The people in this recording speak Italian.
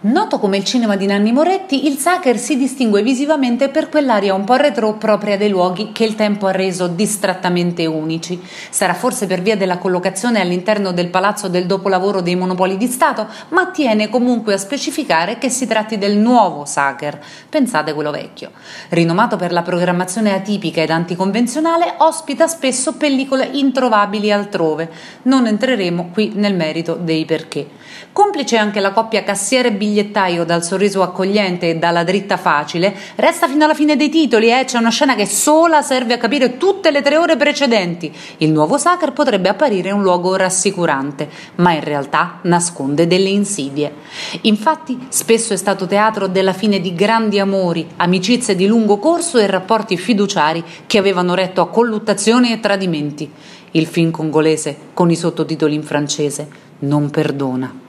Noto come il cinema di Nanni Moretti, il Sacher si distingue visivamente per quell'aria un po' retro propria dei luoghi che il tempo ha reso distrattamente unici. Sarà forse per via della collocazione all'interno del palazzo del dopolavoro dei monopoli di Stato, ma tiene comunque a specificare che si tratti del nuovo Sacher. Pensate quello vecchio. Rinomato per la programmazione atipica ed anticonvenzionale, ospita spesso pellicole introvabili altrove. Non entreremo qui nel merito dei perché. Complice anche la coppia cassiere bigliettaio dal sorriso accogliente e dalla dritta facile, resta fino alla fine dei titoli, eh? c'è una scena che sola serve a capire tutte le tre ore precedenti. Il nuovo Sacher potrebbe apparire un luogo rassicurante, ma in realtà nasconde delle insidie. Infatti, spesso è stato teatro della fine di grandi amori, amicizie di lungo corso e rapporti fiduciari che avevano retto a colluttazioni e tradimenti. Il film congolese, con i sottotitoli in francese, non perdona.